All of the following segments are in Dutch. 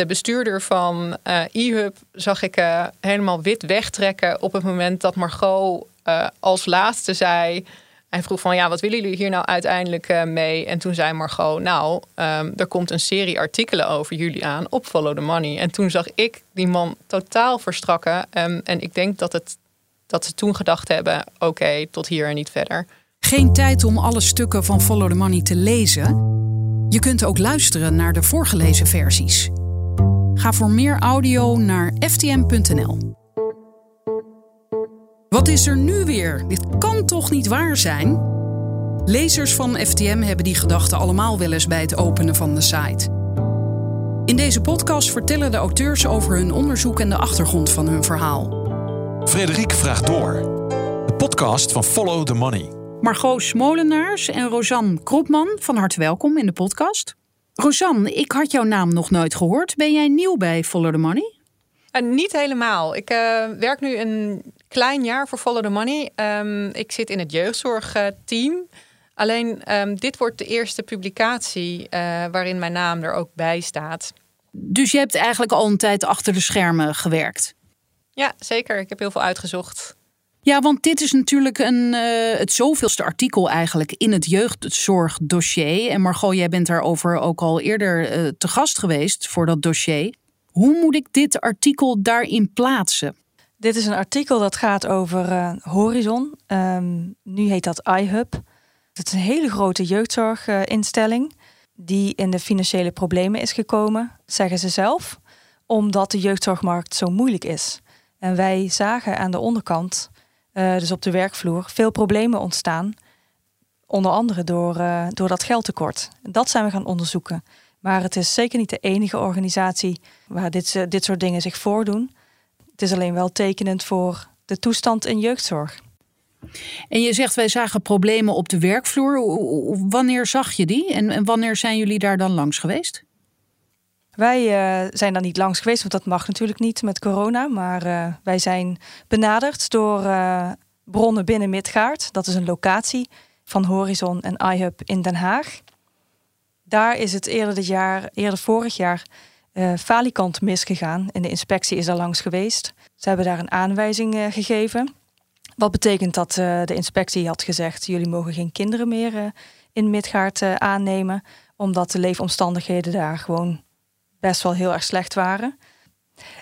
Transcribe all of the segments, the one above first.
de bestuurder van uh, eHub zag ik uh, helemaal wit wegtrekken op het moment dat Margot uh, als laatste zei. Hij vroeg van ja, wat willen jullie hier nou uiteindelijk mee? En toen zei Margot, nou, um, er komt een serie artikelen over jullie aan op Follow the Money. En toen zag ik die man totaal verstrakken. Um, en ik denk dat, het, dat ze toen gedacht hebben, oké, tot hier en niet verder. Geen tijd om alle stukken van Follow the Money te lezen. Je kunt ook luisteren naar de voorgelezen versies. Ga voor meer audio naar ftm.nl. Wat is er nu weer? Dit kan toch niet waar zijn? Lezers van FTM hebben die gedachten allemaal wel eens bij het openen van de site. In deze podcast vertellen de auteurs over hun onderzoek en de achtergrond van hun verhaal. Frederik vraagt door. De podcast van Follow the Money. Margot Smolenaars en Rosanne Kropman, van harte welkom in de podcast. Rosanne, ik had jouw naam nog nooit gehoord. Ben jij nieuw bij Follow the Money? Uh, niet helemaal. Ik uh, werk nu een klein jaar voor Follow the Money. Um, ik zit in het jeugdzorgteam. Alleen um, dit wordt de eerste publicatie uh, waarin mijn naam er ook bij staat. Dus je hebt eigenlijk al een tijd achter de schermen gewerkt? Ja, zeker. Ik heb heel veel uitgezocht. Ja, want dit is natuurlijk een, uh, het zoveelste artikel eigenlijk in het jeugdzorgdossier. En Margot, jij bent daarover ook al eerder uh, te gast geweest voor dat dossier. Hoe moet ik dit artikel daarin plaatsen? Dit is een artikel dat gaat over uh, Horizon. Um, nu heet dat iHub. Het is een hele grote jeugdzorginstelling die in de financiële problemen is gekomen, zeggen ze zelf, omdat de jeugdzorgmarkt zo moeilijk is. En wij zagen aan de onderkant uh, dus op de werkvloer, veel problemen ontstaan. Onder andere door, uh, door dat geldtekort. Dat zijn we gaan onderzoeken. Maar het is zeker niet de enige organisatie waar dit, uh, dit soort dingen zich voordoen. Het is alleen wel tekenend voor de toestand in jeugdzorg. En je zegt wij zagen problemen op de werkvloer. Wanneer zag je die en wanneer zijn jullie daar dan langs geweest? Wij uh, zijn daar niet langs geweest, want dat mag natuurlijk niet met corona. Maar uh, wij zijn benaderd door uh, bronnen binnen Midgaard. Dat is een locatie van Horizon en iHub in Den Haag. Daar is het eerder dit jaar, eerder vorig jaar, falikant misgegaan. En de inspectie is er langs geweest. Ze hebben daar een aanwijzing gegeven. Wat betekent dat de inspectie had gezegd: jullie mogen geen kinderen meer in Midgaard aannemen, omdat de leefomstandigheden daar gewoon best wel heel erg slecht waren.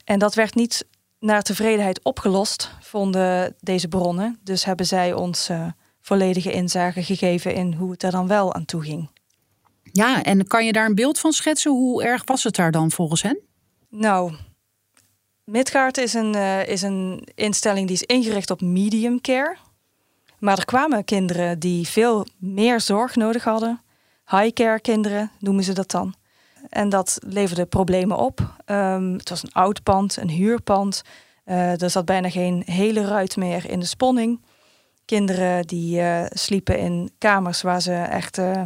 En dat werd niet naar tevredenheid opgelost, vonden deze bronnen. Dus hebben zij ons uh, volledige inzage gegeven in hoe het er dan wel aan toe ging. Ja, en kan je daar een beeld van schetsen? Hoe erg was het daar dan volgens hen? Nou, Midgaard is een, uh, is een instelling die is ingericht op medium care. Maar er kwamen kinderen die veel meer zorg nodig hadden. High care kinderen noemen ze dat dan. En dat leverde problemen op. Um, het was een oud pand, een huurpand. Uh, er zat bijna geen hele ruit meer in de sponning. Kinderen die uh, sliepen in kamers waar ze echt uh,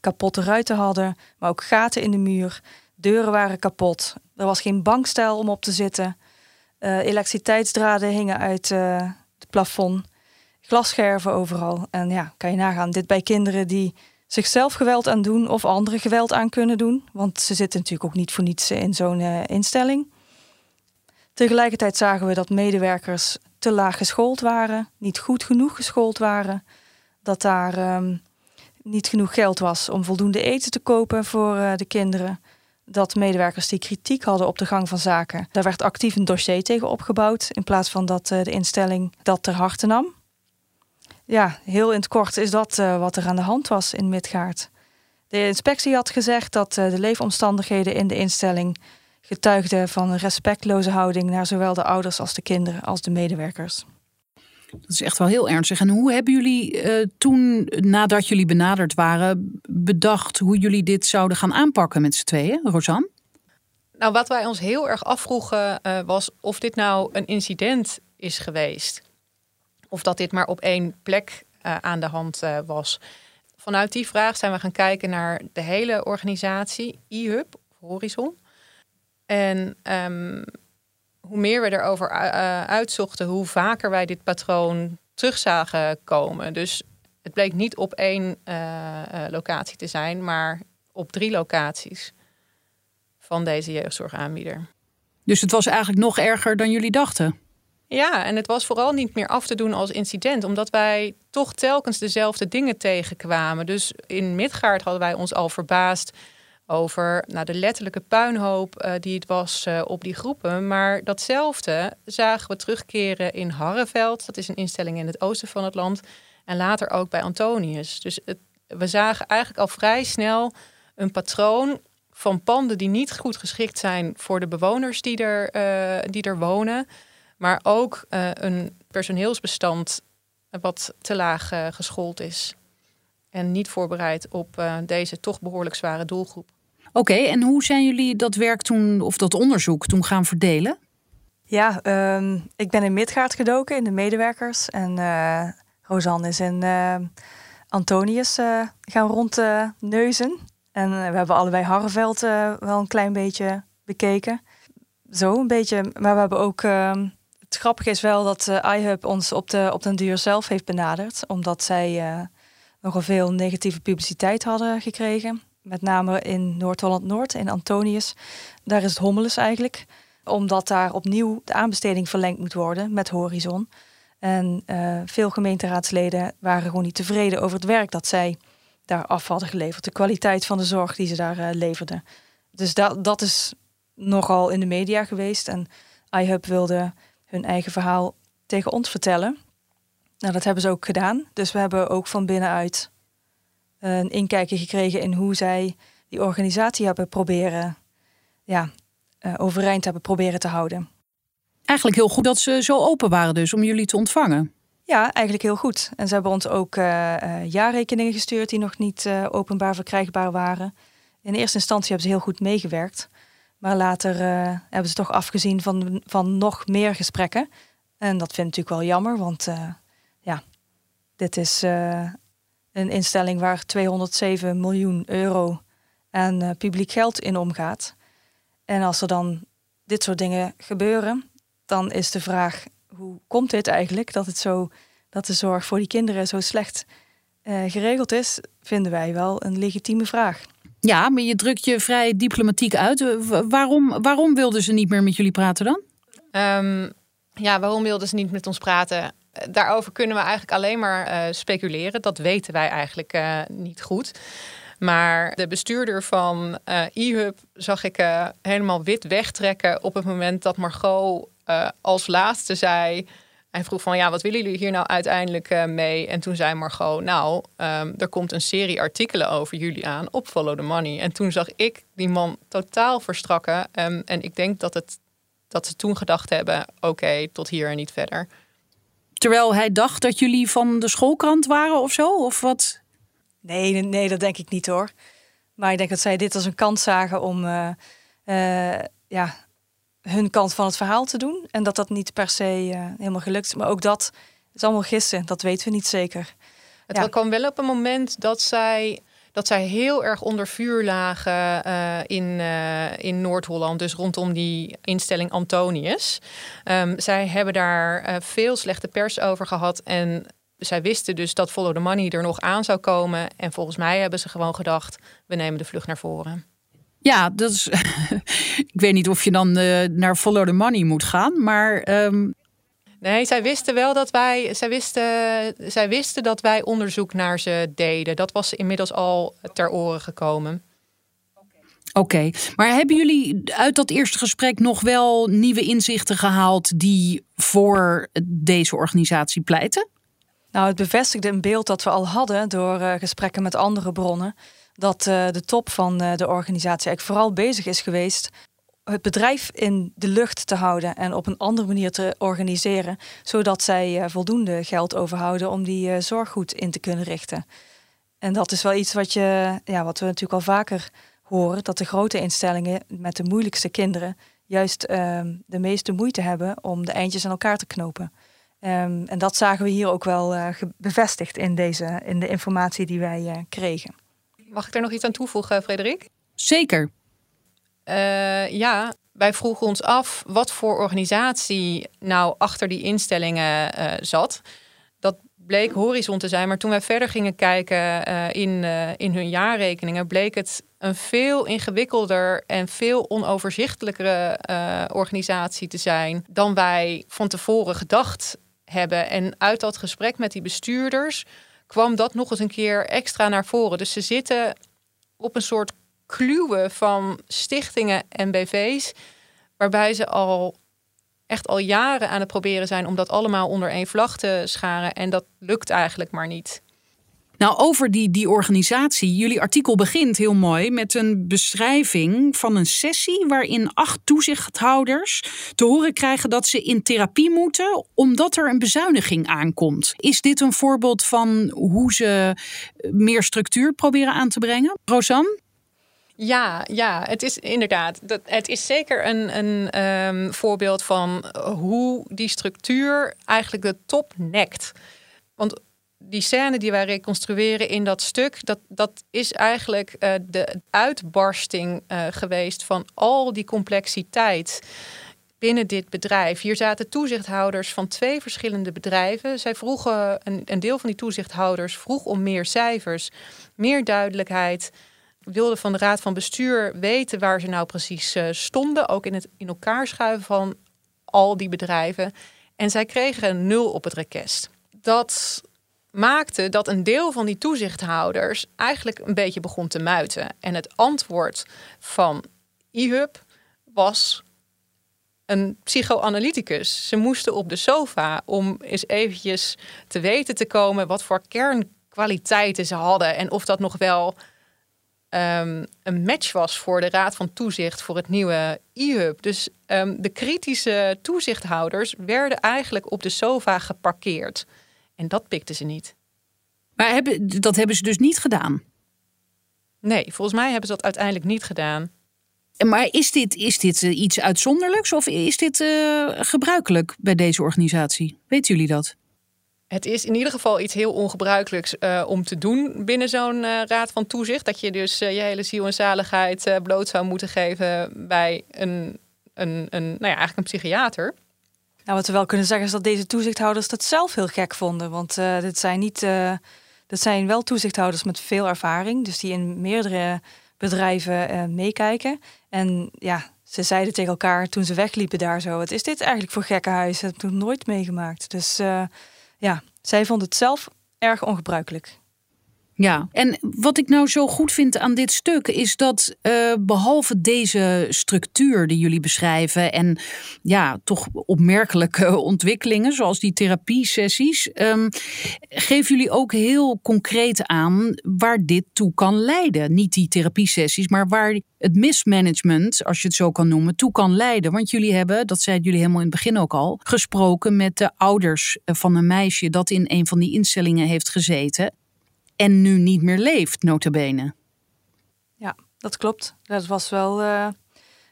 kapotte ruiten hadden, maar ook gaten in de muur. Deuren waren kapot. Er was geen bankstijl om op te zitten. elektriciteitsdraden hingen uit het plafond. Glasscherven overal. En ja, kan je nagaan, dit bij kinderen die zichzelf geweld aan doen of anderen geweld aan kunnen doen. Want ze zitten natuurlijk ook niet voor niets in zo'n uh, instelling. Tegelijkertijd zagen we dat medewerkers te laag geschoold waren, niet goed genoeg geschoold waren. Dat daar um, niet genoeg geld was om voldoende eten te kopen voor uh, de kinderen. Dat medewerkers die kritiek hadden op de gang van zaken, daar werd actief een dossier tegen opgebouwd. In plaats van dat uh, de instelling dat ter harte nam ja, heel in het kort is dat uh, wat er aan de hand was in Midgaard. De inspectie had gezegd dat uh, de leefomstandigheden in de instelling getuigden van een respectloze houding naar zowel de ouders als de kinderen als de medewerkers. Dat is echt wel heel ernstig. En hoe hebben jullie uh, toen, nadat jullie benaderd waren, bedacht hoe jullie dit zouden gaan aanpakken met z'n tweeën, Rosanne? Nou, wat wij ons heel erg afvroegen was of dit nou een incident is geweest. Of dat dit maar op één plek uh, aan de hand uh, was. Vanuit die vraag zijn we gaan kijken naar de hele organisatie, e-hub, Horizon. En um, hoe meer we erover uh, uitzochten, hoe vaker wij dit patroon terug zagen komen. Dus het bleek niet op één locatie te zijn, maar op drie locaties. van deze jeugdzorgaanbieder. Dus het was eigenlijk nog erger dan jullie dachten? Ja, en het was vooral niet meer af te doen als incident, omdat wij toch telkens dezelfde dingen tegenkwamen. Dus in Midgaard hadden wij ons al verbaasd over nou, de letterlijke puinhoop uh, die het was uh, op die groepen. Maar datzelfde zagen we terugkeren in Harreveld. Dat is een instelling in het oosten van het land. En later ook bij Antonius. Dus we zagen eigenlijk al vrij snel een patroon van panden die niet goed geschikt zijn voor de bewoners die er, uh, die er wonen. Maar ook een personeelsbestand wat te laag geschoold is. En niet voorbereid op deze toch behoorlijk zware doelgroep. Oké, en hoe zijn jullie dat werk toen, of dat onderzoek toen gaan verdelen? Ja, um, ik ben in Midgaard gedoken in de medewerkers. En uh, Rosanne is in uh, Antonius uh, gaan rondneuzen. en we hebben allebei Harreveld wel een klein beetje bekeken. Zo een beetje. Maar we hebben ook. Het grappige is wel dat iHub ons op de, op den duur zelf heeft benaderd. Omdat zij nogal veel negatieve publiciteit hadden gekregen met name in Noord-Holland-Noord, in Antonius. Daar is het hommeles eigenlijk. Omdat daar opnieuw de aanbesteding verlengd moet worden met Horizon. En uh, veel gemeenteraadsleden waren gewoon niet tevreden over het werk dat zij daar af hadden geleverd. De kwaliteit van de zorg die ze daar leverden. Dus dat, dat is nogal in de media geweest. En iHub wilde hun eigen verhaal tegen ons vertellen. Nou, dat hebben ze ook gedaan. Dus we hebben ook van binnenuit een inkijkje gekregen in hoe zij die organisatie hebben proberen ja, uh, overeind hebben proberen te houden. Eigenlijk heel goed dat ze zo open waren dus om jullie te ontvangen. Ja, eigenlijk heel goed. En ze hebben ons ook uh, uh, jaarrekeningen gestuurd die nog niet openbaar verkrijgbaar waren. In eerste instantie hebben ze heel goed meegewerkt. Maar later hebben ze toch afgezien van, van nog meer gesprekken. En dat vind ik natuurlijk wel jammer, want ja, dit is een instelling waar 207 miljoen euro aan publiek geld in omgaat. En als er dan dit soort dingen gebeuren, dan is de vraag: hoe komt dit eigenlijk dat, het zo, dat de zorg voor die kinderen zo slecht geregeld is? Vinden wij wel een legitieme vraag. Ja, maar je drukt je vrij diplomatiek uit. Waarom, waarom wilden ze niet meer met jullie praten dan? Um, ja, waarom wilden ze niet met ons praten? daarover kunnen we eigenlijk alleen maar uh, speculeren. Dat weten wij eigenlijk uh, niet goed. Maar de bestuurder van uh, eHub zag ik helemaal wit wegtrekken op het moment dat Margot als laatste zei. Hij vroeg van ja, wat willen jullie hier nou uiteindelijk mee? En toen zei Margot, nou, um, er komt een serie artikelen over jullie aan op Follow the Money. En toen zag ik die man totaal verstrakken. Um, en ik denk dat, het, dat ze toen gedacht hebben, oké, tot hier en niet verder. Terwijl hij dacht dat jullie van de schoolkrant waren of zo? Of wat? Nee, nee, dat denk ik niet hoor. Maar ik denk dat zij dit als een kans zagen om uh, uh, ja, hun kant van het verhaal te doen. En dat dat niet per se uh, helemaal gelukt is. Maar ook dat is allemaal gissen. Dat weten we niet zeker. Het ja. kwam wel op een moment dat zij dat zij heel erg onder vuur lagen uh, in, uh, in Noord-Holland, dus rondom die instelling Antonius. Um, zij hebben daar uh, veel slechte pers over gehad en zij wisten dus dat Follow the Money er nog aan zou komen. En volgens mij hebben ze gewoon gedacht, we nemen de vlucht naar voren. Ja, dat is. ik weet niet of je dan naar Follow the Money moet gaan, maar um, Nee, zij wisten wel dat wij, zij wisten, zij wisten dat wij onderzoek naar ze deden. Dat was inmiddels al ter oren gekomen. Oké, maar hebben jullie uit dat eerste gesprek nog wel nieuwe inzichten gehaald die voor deze organisatie pleiten? Nou, het bevestigde een beeld dat we al hadden door uh, gesprekken met andere bronnen. Dat uh, de top van uh, de organisatie eigenlijk vooral bezig is geweest het bedrijf in de lucht te houden en op een andere manier te organiseren, zodat zij uh, voldoende geld overhouden om die zorg goed in te kunnen richten. En dat is wel iets wat, je, ja, wat we natuurlijk al vaker horen, dat de grote instellingen met de moeilijkste kinderen juist uh, de meeste moeite hebben om de eindjes aan elkaar te knopen. Um, en dat zagen we hier ook wel bevestigd in, deze, in de informatie die wij kregen. Mag ik er nog iets aan toevoegen, Frederik? Zeker. Uh, ja, wij vroegen ons af wat voor organisatie nou achter die instellingen uh, zat. Dat bleek Horizon te zijn, maar toen wij verder gingen kijken uh, in, in hun jaarrekeningen, bleek het een veel ingewikkelder en veel onoverzichtelijkere organisatie te zijn dan wij van tevoren gedacht hebben. En uit dat gesprek met die bestuurders kwam dat nog eens een keer extra naar voren. Dus ze zitten op een soort kluwen van stichtingen en BV's, waarbij ze al echt al jaren aan het proberen zijn om dat allemaal onder één vlag te scharen. En dat lukt eigenlijk maar niet. Nou, over die, die organisatie. Jullie artikel begint heel mooi met een beschrijving van een sessie waarin acht toezichthouders te horen krijgen dat ze in therapie moeten omdat er een bezuiniging aankomt. Is dit een voorbeeld van hoe ze meer structuur proberen aan te brengen? Rosanne? Ja, ja, het is inderdaad. Dat, het is zeker een, een ehm, voorbeeld van hoe die structuur eigenlijk de top nekt. Want die scène die wij reconstrueren in dat stuk, dat, dat is eigenlijk uh, de uitbarsting uh, geweest van al die complexiteit binnen dit bedrijf. Hier zaten toezichthouders van twee verschillende bedrijven. Zij vroegen, een, een deel van die toezichthouders vroeg om meer cijfers, meer duidelijkheid. Wilden van de raad van bestuur weten waar ze nou precies uh, stonden, ook in het in elkaar schuiven van al die bedrijven. En zij kregen een nul op het request. Dat maakte dat een deel van die toezichthouders eigenlijk een beetje begon te muiten. En het antwoord van IHUB was een psychoanalyticus. Ze moesten op de sofa om eens eventjes te weten te komen wat voor kernkwaliteiten ze hadden en of dat nog wel um, een match was voor de Raad van Toezicht voor het nieuwe IHUB. Dus um, de kritische toezichthouders werden eigenlijk op de sofa geparkeerd. En dat pikten ze niet. Maar hebben, dat hebben ze dus niet gedaan? Nee, volgens mij hebben ze dat uiteindelijk niet gedaan. Maar is dit, is dit eh, iets uitzonderlijks of is dit uh, gebruikelijk bij deze organisatie? Weten jullie dat? Het is in ieder geval iets heel ongebruikelijks uh, om te doen binnen zo'n uh, raad van toezicht. Dat je dus je hele ziel en zaligheid bloot zou moeten geven bij een, een, een, nou ja, eigenlijk een psychiater. Nou, wat we wel kunnen zeggen is dat deze toezichthouders dat zelf heel gek vonden. Want uh, dit zijn niet. Uh, dit zijn wel toezichthouders met veel ervaring. Dus die in meerdere bedrijven uh, meekijken. En ja, ze zeiden tegen elkaar toen ze wegliepen daar zo: Wat is dit eigenlijk voor gekke huis? Dat heb ik nog nooit meegemaakt. Dus ja, zij vonden het zelf erg ongebruikelijk. Ja, en wat ik nou zo goed vind aan dit stuk is dat uh, behalve deze structuur die jullie beschrijven en ja, toch opmerkelijke ontwikkelingen zoals die therapiesessies, um, geven jullie ook heel concreet aan waar dit toe kan leiden. Niet die therapiesessies, maar waar het mismanagement, als je het zo kan noemen, toe kan leiden. Want jullie hebben, dat zeiden jullie helemaal in het begin ook al, gesproken met de ouders van een meisje dat in een van die instellingen heeft gezeten en nu niet meer leeft, notabene. Ja, dat klopt. Dat was wel uh,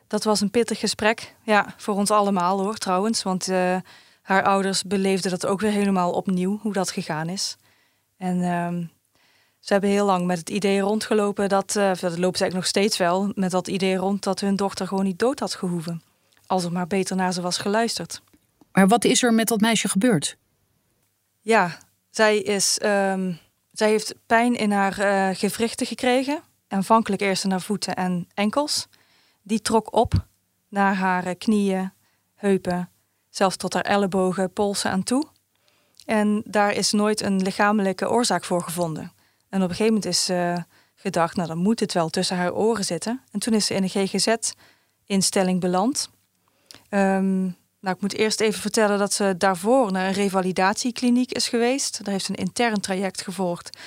dat was een pittig gesprek. Ja, voor ons allemaal hoor, trouwens. Want uh, haar ouders beleefden dat ook weer helemaal opnieuw, hoe dat gegaan is. En uh, ze hebben heel lang met het idee rondgelopen dat, uh, dat loopt ze eigenlijk nog steeds wel, met dat idee rond dat hun dochter gewoon niet dood had gehoeven. Als er maar beter naar ze was geluisterd. Maar wat is er met dat meisje gebeurd? Ja, zij is um, zij heeft pijn in haar uh, gewrichten gekregen. Aanvankelijk eerst in haar voeten en enkels. Die trok op naar haar eh, knieën, heupen, zelfs tot haar ellebogen, polsen aan toe. En daar is nooit een lichamelijke oorzaak voor gevonden. En op een gegeven moment is uh, gedacht, nou dan moet het wel tussen haar oren zitten. En toen is ze in een GGZ-instelling beland. Um, nou, ik moet eerst even vertellen dat ze daarvoor naar een revalidatiekliniek is geweest. Daar heeft een intern traject gevolgd.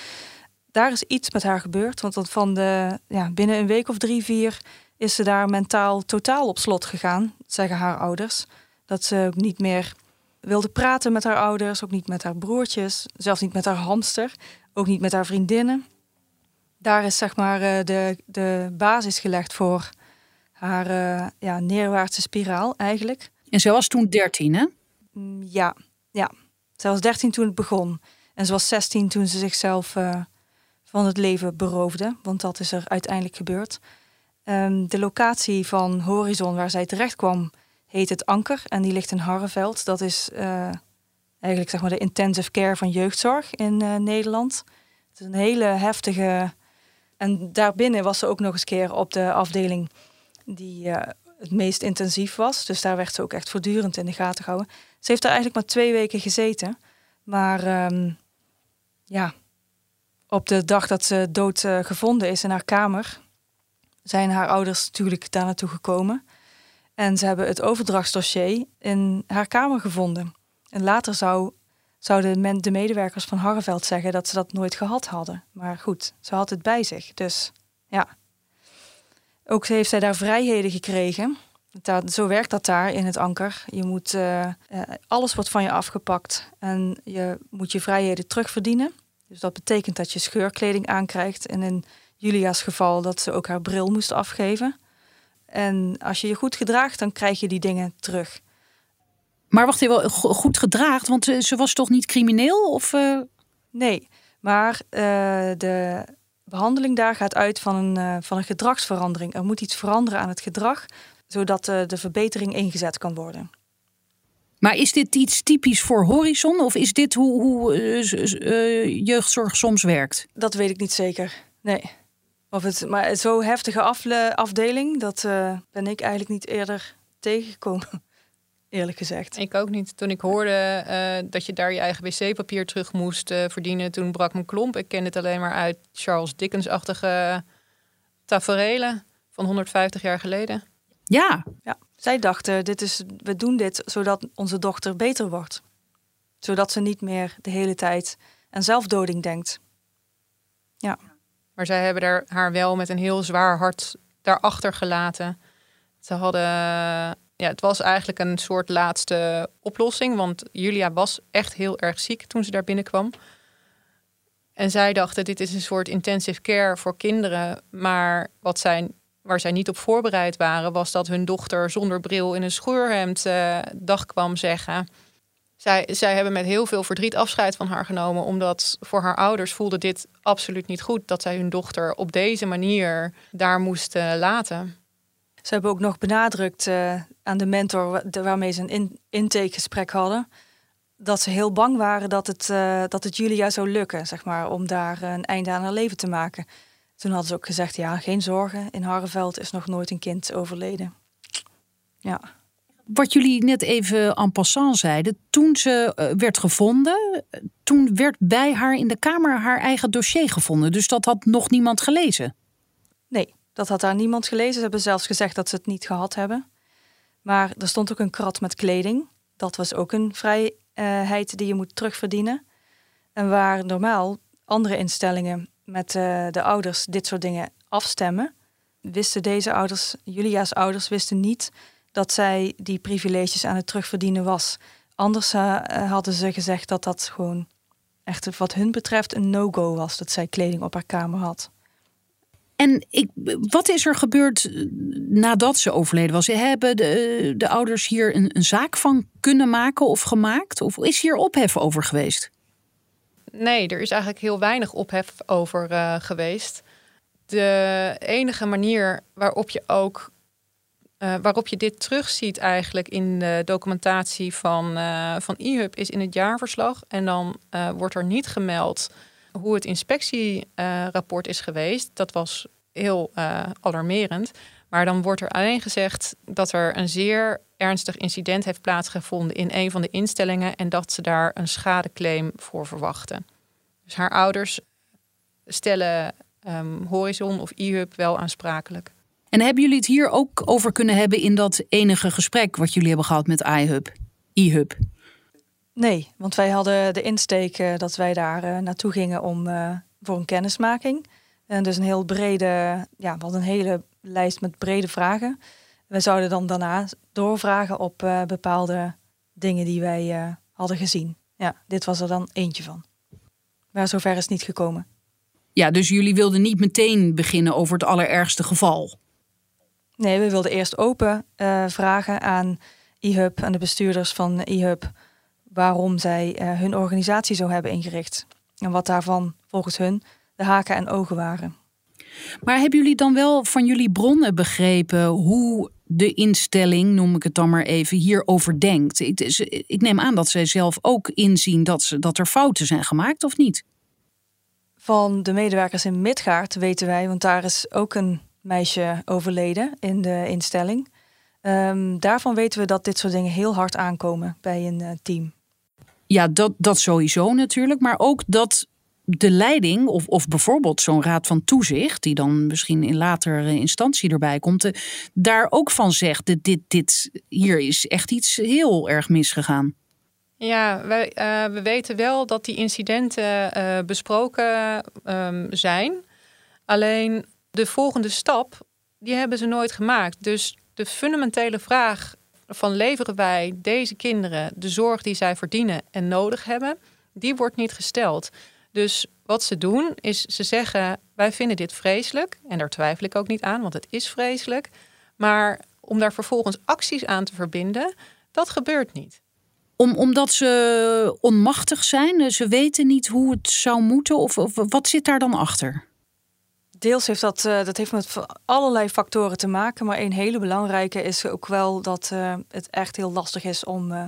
Daar is iets met haar gebeurd, want van de, ja, binnen een week of drie, vier is ze daar mentaal totaal op slot gegaan, zeggen haar ouders. Dat ze ook niet meer wilde praten met haar ouders, ook niet met haar broertjes, zelfs niet met haar hamster, ook niet met haar vriendinnen. Daar is zeg maar eh, de, de basis gelegd voor haar uh, ja, neerwaartse spiraal eigenlijk. En ze was toen 13, hè? Mm, ja, ja. Ze was 13 toen het begon. En ze was 16 toen ze zichzelf uh, van het leven beroofde. Want dat is er uiteindelijk gebeurd. Um, de locatie van Horizon waar zij terecht kwam heet het Anker. En die ligt in Harreveld. Dat is uh, eigenlijk zeg maar de intensive care van jeugdzorg in uh, Nederland. Het is een hele heftige En daarbinnen was ze ook nog eens keer op de afdeling die het meest intensief was. Dus daar werd ze ook echt voortdurend in de gaten gehouden. Ze heeft er eigenlijk maar twee weken gezeten. Maar um, ja, op de dag dat ze dood uh, gevonden is in haar kamer, zijn haar ouders natuurlijk daar naartoe gekomen. En ze hebben het overdrachtsdossier in haar kamer gevonden. En later zou, zouden de medewerkers van Harreveld zeggen dat ze dat nooit gehad hadden. Maar goed, ze had het bij zich. Dus ja. Ook heeft zij daar vrijheden gekregen. zo werkt dat daar in het anker. Je moet, uh, alles wordt van je afgepakt en je moet je vrijheden terugverdienen. Dus dat betekent dat je scheurkleding aankrijgt. En in Julia's geval dat ze ook haar bril moest afgeven. En als je je goed gedraagt, dan krijg je die dingen terug. Maar wacht even, goed gedraagd? Want ze was toch niet crimineel? Of, uh... Nee, maar de behandeling daar gaat uit van een, uh, van een gedragsverandering. Er moet iets veranderen aan het gedrag, zodat de verbetering ingezet kan worden. Maar is dit iets typisch voor Horizon? Of is dit hoe, hoe jeugdzorg soms werkt? Dat weet ik niet zeker. Nee. Of het, maar zo'n heftige afdeling, dat ben ik eigenlijk niet eerder tegengekomen. Eerlijk gezegd. Ik ook niet. Toen ik hoorde uh, dat je daar je eigen wc-papier terug moest uh, verdienen, toen brak mijn klomp. Ik ken het alleen maar uit Charles Dickens-achtige taferelen van 150 jaar geleden. Ja. ja. Zij dachten, dit is, we doen dit zodat onze dochter beter wordt. Zodat ze niet meer de hele tijd aan zelfdoding denkt. Ja. Maar zij hebben haar wel met een heel zwaar hart daarachter gelaten. Ze hadden, ja, het was eigenlijk een soort laatste oplossing, want Julia was echt heel erg ziek toen ze daar binnenkwam. En zij dachten, dit is een soort intensive care voor kinderen. Maar wat zij, waar zij niet op voorbereid waren, was dat hun dochter zonder bril in een scheurhemd uh, dag kwam zeggen. Zij, zij hebben met heel veel verdriet afscheid van haar genomen, omdat voor haar ouders voelde dit absoluut niet goed dat zij hun dochter op deze manier daar moesten laten. Ze hebben ook nog benadrukt uh, aan de mentor waarmee ze een in intakegesprek hadden, dat ze heel bang waren dat het, uh, dat het Julia zou lukken, zeg maar, om daar een einde aan haar leven te maken. Toen hadden ze ook gezegd, ja, geen zorgen, in Harreveld is nog nooit een kind overleden. Ja wat jullie net even en passant zeiden, toen ze uh, werd gevonden, toen werd bij haar in de kamer haar eigen dossier gevonden. Dus dat had nog niemand gelezen? Nee, dat had daar niemand gelezen. Ze hebben zelfs gezegd dat ze het niet gehad hebben. Maar er stond ook een krat met kleding. Dat was ook een vrijheid die je moet terugverdienen. En waar normaal andere instellingen met uh, de ouders dit soort dingen afstemmen, wisten deze ouders, Julia's ouders, wisten niet dat zij die privileges aan het terugverdienen was. Anders uh, hadden ze gezegd dat dat gewoon echt wat hun betreft een no-go was. Dat zij kleding op haar kamer had. En ik, wat is er gebeurd eh, nadat ze overleden was? Hebben de, de ouders hier een, een zaak van kunnen maken of gemaakt? Of is hier ophef over geweest? Nee, er is eigenlijk heel weinig ophef over uh, geweest. De enige manier waarop je ook uh, waarop je dit terugziet eigenlijk in de documentatie van, uh, van IHUB is in het jaarverslag. En dan wordt er niet gemeld hoe het inspectierapport is geweest. Dat was heel alarmerend. Maar dan wordt er alleen gezegd dat er een zeer ernstig incident heeft plaatsgevonden in een van de instellingen en dat ze daar een schadeclaim voor verwachten. Dus haar ouders stellen um, Horizon of IHUB wel aansprakelijk. En hebben jullie het hier ook over kunnen hebben in dat enige gesprek wat jullie hebben gehad met iHub? iHub? Nee, want wij hadden de insteek uh, dat wij daar uh, naartoe gingen om uh, voor een kennismaking. En dus een heel brede, ja, we hadden een hele lijst met brede vragen. We zouden dan daarna doorvragen op bepaalde dingen die wij hadden gezien. Ja, dit was er dan eentje van. Maar zover is het niet gekomen. Ja, dus jullie wilden niet meteen beginnen over het allerergste geval? Nee, we wilden eerst open vragen aan eHub, aan de bestuurders van eHub, waarom zij uh, hun organisatie zo hebben ingericht. En wat daarvan volgens hun de haken en ogen waren. Maar hebben jullie dan wel van jullie bronnen begrepen hoe de instelling, noem ik het dan maar even, hierover denkt? Ik, ik neem aan dat zij zelf ook inzien dat, ze, dat er fouten zijn gemaakt, of niet? Van de medewerkers in Midgaard weten wij, want daar is ook een meisje overleden in de instelling. Ehm, daarvan weten we dat dit soort dingen heel hard aankomen bij een uh, team. Ja, dat, dat sowieso natuurlijk. Maar ook dat de leiding, of, of bijvoorbeeld zo'n raad van toezicht, die dan misschien in latere instantie erbij komt, uh, daar ook van zegt: dit, dit, dit, hier is echt iets heel erg misgegaan. Ja, wij, uh, we weten wel dat die incidenten uh, besproken um, zijn. Alleen de volgende stap, die hebben ze nooit gemaakt. Dus de fundamentele vraag van leveren wij deze kinderen de zorg die zij verdienen en nodig hebben, die wordt niet gesteld. Dus wat ze doen is ze zeggen: wij vinden dit vreselijk en daar twijfel ik ook niet aan, want het is vreselijk. Maar om daar vervolgens acties aan te verbinden, dat gebeurt niet. Om, omdat ze onmachtig zijn, ze weten niet hoe het zou moeten, of, of wat zit daar dan achter? Deels heeft dat, uh, dat heeft met allerlei factoren te maken. Maar een hele belangrijke is ook wel dat uh, het echt heel lastig is om uh,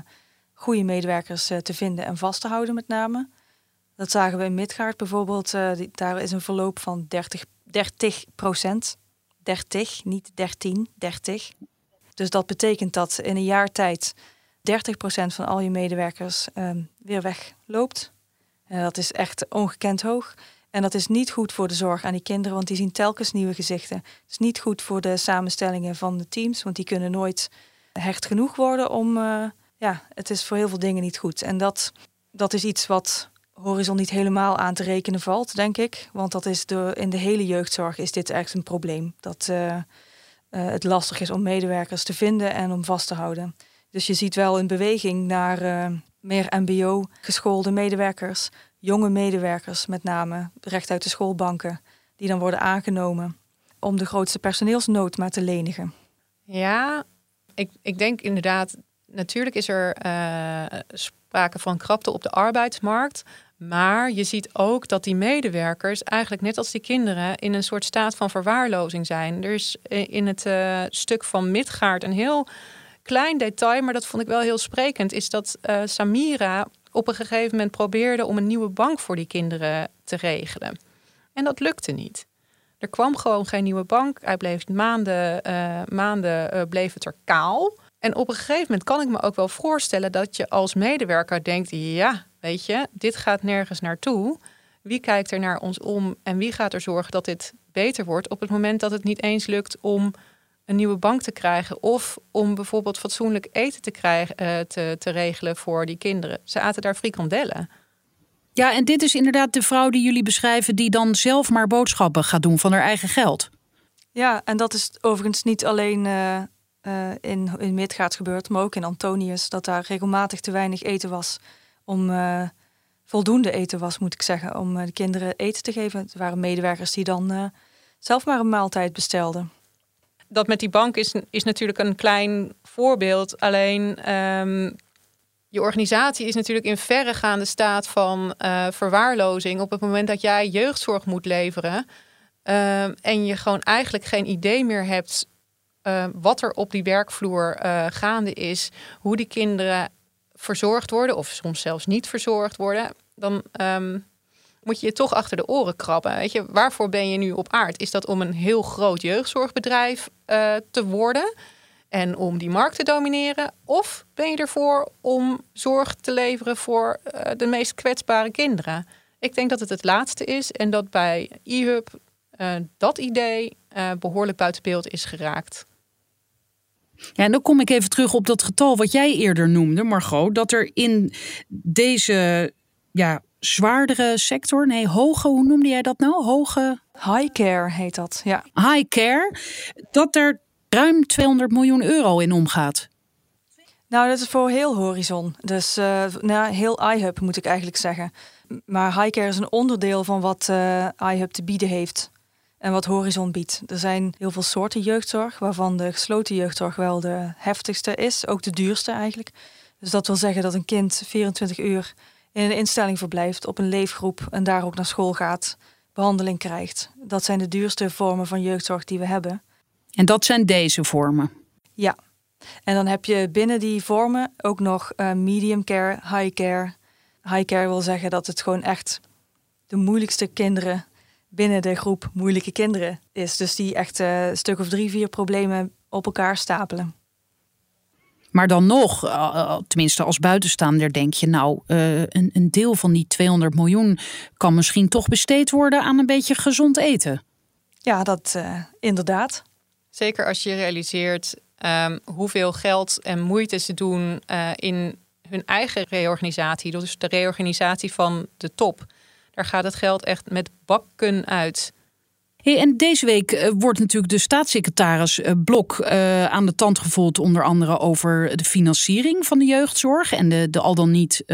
goede medewerkers te vinden en vast te houden, met name. Dat zagen we in Midgaard bijvoorbeeld. Daar is een verloop van 30, 30 procent. 30, niet 13, 30. Dus dat betekent dat in een jaar tijd 30 procent van al je medewerkers weer wegloopt. dat is echt ongekend hoog. En dat is niet goed voor de zorg aan die kinderen, want die zien telkens nieuwe gezichten. Het is niet goed voor de samenstellingen van de teams, want die kunnen nooit hecht genoeg worden om. Uh, ja, het is voor heel veel dingen niet goed. En dat, dat is iets wat Horizon niet helemaal aan te rekenen valt, denk ik. Want dat is in de hele jeugdzorg is dit echt een probleem. Dat uh, uh, het lastig is om medewerkers te vinden en om vast te houden. Dus je ziet wel een beweging naar meer MBO-geschoolde medewerkers jonge medewerkers, met name recht uit de schoolbanken, die dan worden aangenomen om de grootste personeelsnood maar te lenigen. Ja, ik, ik denk inderdaad, natuurlijk is er uh, sprake van krapte op de arbeidsmarkt. Maar je ziet ook dat die medewerkers eigenlijk net als die kinderen in een soort staat van verwaarlozing zijn. Er is in het uh, stuk van Midgaard een heel klein detail, maar dat vond ik wel heel sprekend, is dat uh, Samira op een gegeven moment probeerde om een nieuwe bank voor die kinderen te regelen. En dat lukte niet. Er kwam gewoon geen nieuwe bank. Hij bleef maanden, uh, maanden uh, bleef het er kaal. En op een gegeven moment kan ik me ook wel voorstellen dat je als medewerker denkt: ja, weet je, dit gaat nergens naartoe. Wie kijkt er naar ons om en wie gaat er zorgen dat dit beter wordt op het moment dat het niet eens lukt om een nieuwe bank te krijgen. Of om bijvoorbeeld fatsoenlijk eten te, krijgen, uh, te, te regelen voor die kinderen. Ze aten daar frikandellen. Ja, en dit is inderdaad de vrouw die jullie beschrijven, die dan zelf maar boodschappen gaat doen van haar eigen geld. Ja, en dat is overigens niet alleen uh, uh, in, in Midgaard gebeurd, maar ook in Antonius, dat daar regelmatig te weinig eten was. Om uh, voldoende eten was, moet ik zeggen, om de kinderen eten te geven. Het waren medewerkers die dan zelf maar een maaltijd bestelden dat met die bank is, is natuurlijk een klein voorbeeld. Alleen um, je organisatie is natuurlijk in verregaande staat van uh, verwaarlozing. Op het moment dat jij jeugdzorg moet leveren. Uh, en je gewoon eigenlijk geen idee meer hebt uh, wat er op die werkvloer eh, gaande is. Hoe die kinderen verzorgd worden, of soms zelfs niet verzorgd worden. Dan um, moet je je toch achter de oren krabben. Weet je, waarvoor ben je nu op aard? Is dat om een heel groot jeugdzorgbedrijf uh, te worden en om die markt te domineren? Of ben je ervoor om zorg te leveren voor uh, de meest kwetsbare kinderen? Ik denk dat het het laatste is en dat bij e-hub uh, dat idee behoorlijk buiten beeld is geraakt. Ja, en dan kom ik even terug op dat getal wat jij eerder noemde, Margot. Dat er in deze ja, zwaardere sector. Nee, hoge, hoe noemde jij dat nou? Hoge. High care heet dat, ja. High care. Dat er ruim 200 miljoen euro in omgaat. Nou, dat is voor heel Horizon. Dus uh, nou, heel iHub moet ik eigenlijk zeggen. Maar Highcare is een onderdeel van wat uh, iHub te bieden heeft. En wat Horizon biedt. Er zijn heel veel soorten jeugdzorg, waarvan de gesloten jeugdzorg wel de heftigste is. Ook de duurste eigenlijk. Dus dat wil zeggen dat een kind 24 uur in een instelling verblijft, op een leefgroep en daar ook naar school gaat, behandeling krijgt. Dat zijn de duurste vormen van jeugdzorg die we hebben. En dat zijn deze vormen? Ja. En dan heb je binnen die vormen ook nog uh, medium care, high care. High care wil zeggen dat het gewoon echt de moeilijkste kinderen binnen de groep moeilijke kinderen is. Dus die echt een stuk of drie, vier problemen op elkaar stapelen. Maar dan nog, tenminste als buitenstaander, denk je, nou, een, een deel van die 200 miljoen kan misschien toch besteed worden aan een beetje gezond eten. Ja, dat inderdaad. Zeker als je realiseert um, hoeveel geld en moeite ze doen uh, in hun eigen reorganisatie. Dus de reorganisatie van de top. Daar gaat het geld echt met bakken uit. Hey, en deze week uh, wordt natuurlijk de staatssecretaris uh, Blok aan de tand gevoeld, onder andere over de financiering van de jeugdzorg en de, de al dan niet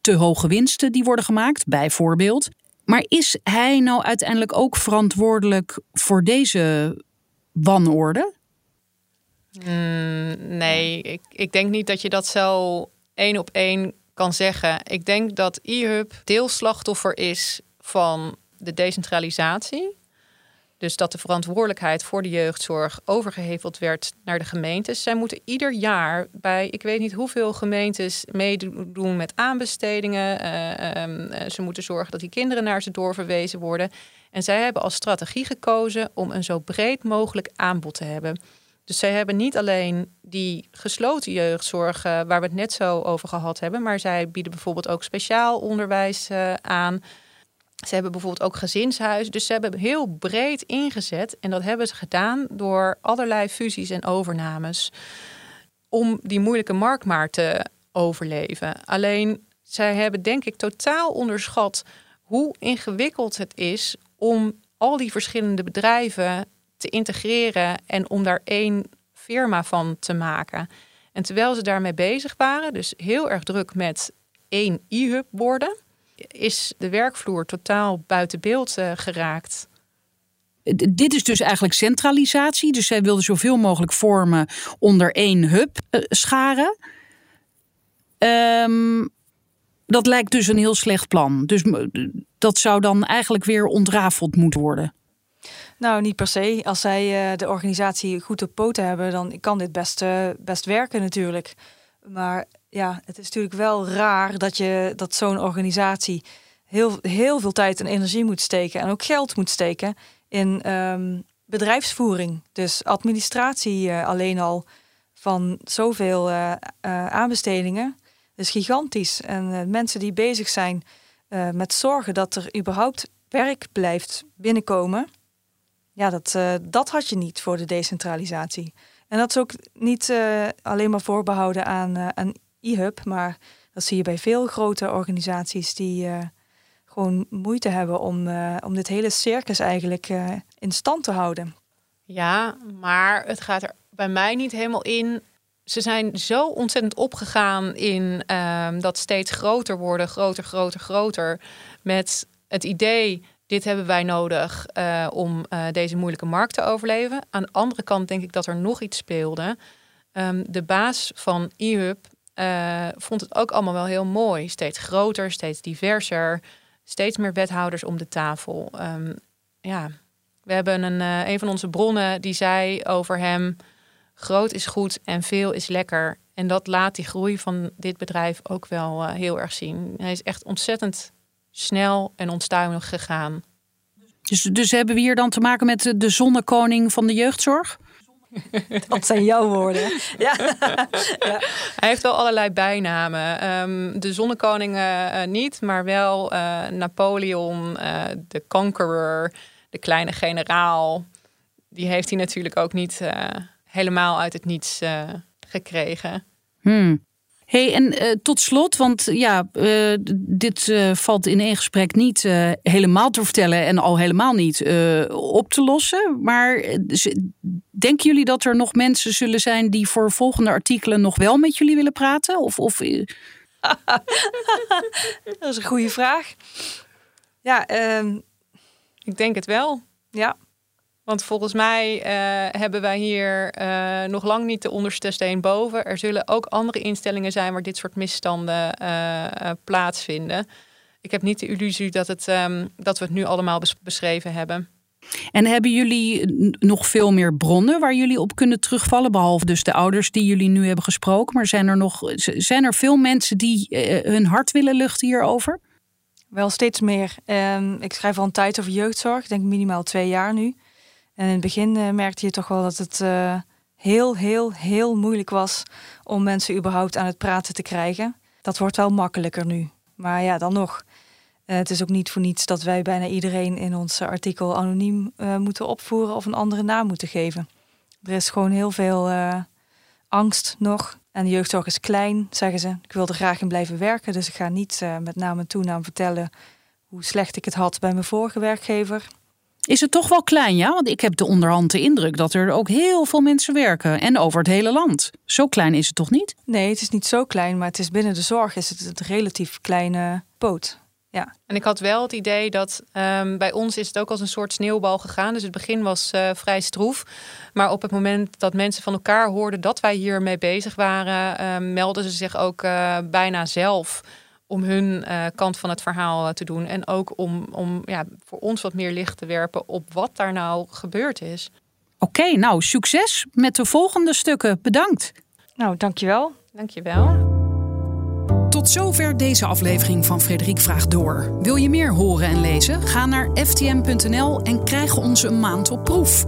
te hoge winsten die worden gemaakt, bijvoorbeeld. Maar is hij nou uiteindelijk ook verantwoordelijk voor deze wanorde? Mm, nee, ik, ik denk niet dat je dat zo één op één kan zeggen. Ik denk dat e-hub deelslachtoffer is van de decentralisatie. Dus dat de verantwoordelijkheid voor de jeugdzorg overgeheveld werd naar de gemeentes. Zij moeten ieder jaar bij, ik weet niet hoeveel gemeentes, meedoen met aanbestedingen. Uh, uh, ze moeten zorgen dat die kinderen naar ze doorverwezen worden. En zij hebben als strategie gekozen om een zo breed mogelijk aanbod te hebben. Dus zij hebben niet alleen die gesloten jeugdzorg, waar we het net zo over gehad hebben, maar zij bieden bijvoorbeeld ook speciaal onderwijs aan. Ze hebben bijvoorbeeld ook gezinshuis. Dus ze hebben heel breed ingezet. En dat hebben ze gedaan door allerlei fusies en overnames. Om die moeilijke markt maar te overleven. Alleen zij hebben denk ik totaal onderschat hoe ingewikkeld het is om al die verschillende bedrijven te integreren en om daar één firma van te maken. En terwijl ze daarmee bezig waren, dus heel erg druk met één e-hub worden, is de werkvloer totaal buiten beeld uh, geraakt. Dit is dus eigenlijk centralisatie. Dus zij wilden zoveel mogelijk vormen onder één hub uh, scharen. Um, dat lijkt dus een heel slecht plan. Dus dat zou dan eigenlijk weer ontrafeld moeten worden. Nou, niet per se. Als zij uh, de organisatie goed op poten hebben, dan kan dit best, uh, best werken natuurlijk. Maar ja, het is natuurlijk wel raar dat, je, dat zo'n organisatie heel, heel veel tijd en energie moet steken en ook geld moet steken in um, bedrijfsvoering. Dus administratie uh, alleen al van zoveel aanbestedingen is gigantisch. En mensen die bezig zijn met zorgen dat er überhaupt werk blijft binnenkomen ja, dat, uh, dat had je niet voor de decentralisatie. En dat is ook niet uh, alleen maar voorbehouden aan, uh, aan e-hub, maar dat zie je bij veel grote organisaties die gewoon moeite hebben om, om dit hele circus eigenlijk in stand te houden. Ja, maar het gaat er bij mij niet helemaal in. Ze zijn zo ontzettend opgegaan in ehm, dat steeds groter worden, groter, groter, groter. Met het idee dit hebben wij nodig om deze moeilijke markt te overleven. Aan de andere kant denk ik dat er nog iets speelde. Um, de baas van eHub uh, vond het ook allemaal wel heel mooi. Steeds groter, steeds diverser, steeds meer wethouders om de tafel. Um, ja, we hebben een, een van onze bronnen die zei over hem: groot is goed en veel is lekker. En dat laat die groei van dit bedrijf ook wel heel erg zien. Hij is echt ontzettend snel en onstuimig gegaan. Dus, dus hebben we hier dan te maken met de zonnekoning van de jeugdzorg? Dat zijn jouw woorden. Ja. ja. Hij heeft wel allerlei bijnamen. Um, de zonnekoning uh, niet, maar wel uh, Napoleon, uh, de conqueror, de kleine generaal. Die heeft hij natuurlijk ook niet helemaal uit het niets gekregen. Hmm hey, en uh, tot slot, want ja, uh, dit uh, valt in één gesprek niet helemaal te vertellen en al helemaal niet op te lossen. Maar denken jullie dat er nog mensen zullen zijn die voor volgende artikelen nog wel met jullie willen praten? Of, of... dat is een goede vraag. Ja, um... ik denk het wel. Ja. Want volgens mij uh, hebben wij hier uh, nog lang niet de onderste steen boven. Er zullen ook andere instellingen zijn waar dit soort misstanden uh, plaatsvinden. Ik heb niet de illusie dat, het, um, dat we het nu allemaal bes beschreven hebben. En hebben jullie nog veel meer bronnen waar jullie op kunnen terugvallen? Behalve dus de ouders die jullie nu hebben gesproken. Maar zijn er nog zijn er veel mensen die hun hart willen luchten hierover? Wel steeds meer. Ehm, ik schrijf al een tijd over jeugdzorg. Ik denk minimaal twee jaar nu. En in het begin uh, merkte je toch wel dat het uh, heel, heel, heel moeilijk was om mensen überhaupt aan het praten te krijgen. Dat wordt wel makkelijker nu. Maar ja, dan nog. Uh, het is ook niet voor niets dat wij bijna iedereen in ons artikel anoniem moeten opvoeren of een andere naam moeten geven. Er is gewoon heel veel angst nog. En de jeugdzorg is klein, zeggen ze. Ik wil er graag in blijven werken, dus ik ga niet met naam en toenaam vertellen hoe slecht ik het had bij mijn vorige werkgever. Is het toch wel klein, ja? Want ik heb de onderhand de indruk dat er ook heel veel mensen werken. En over het hele land. Zo klein is het toch niet? Nee, het is niet zo klein, maar het is binnen de zorg is het een relatief kleine poot. Ja. En ik had wel het idee dat um, bij ons is het ook als een soort sneeuwbal gegaan. Dus het begin was uh, vrij stroef. Maar op het moment dat mensen van elkaar hoorden dat wij hiermee bezig waren, uh, melden ze zich ook uh, bijna zelf om hun uh, kant van het verhaal uh, te doen. En ook om, om ja, voor ons wat meer licht te werpen op wat daar nou gebeurd is. Oké, okay, nou succes met de volgende stukken. Bedankt. Nou, dankjewel. Dankjewel. Tot zover deze aflevering van Frederik Vraagt Door. Wil je meer horen en lezen? Ga naar ftm.nl en krijg onze een maand op proef.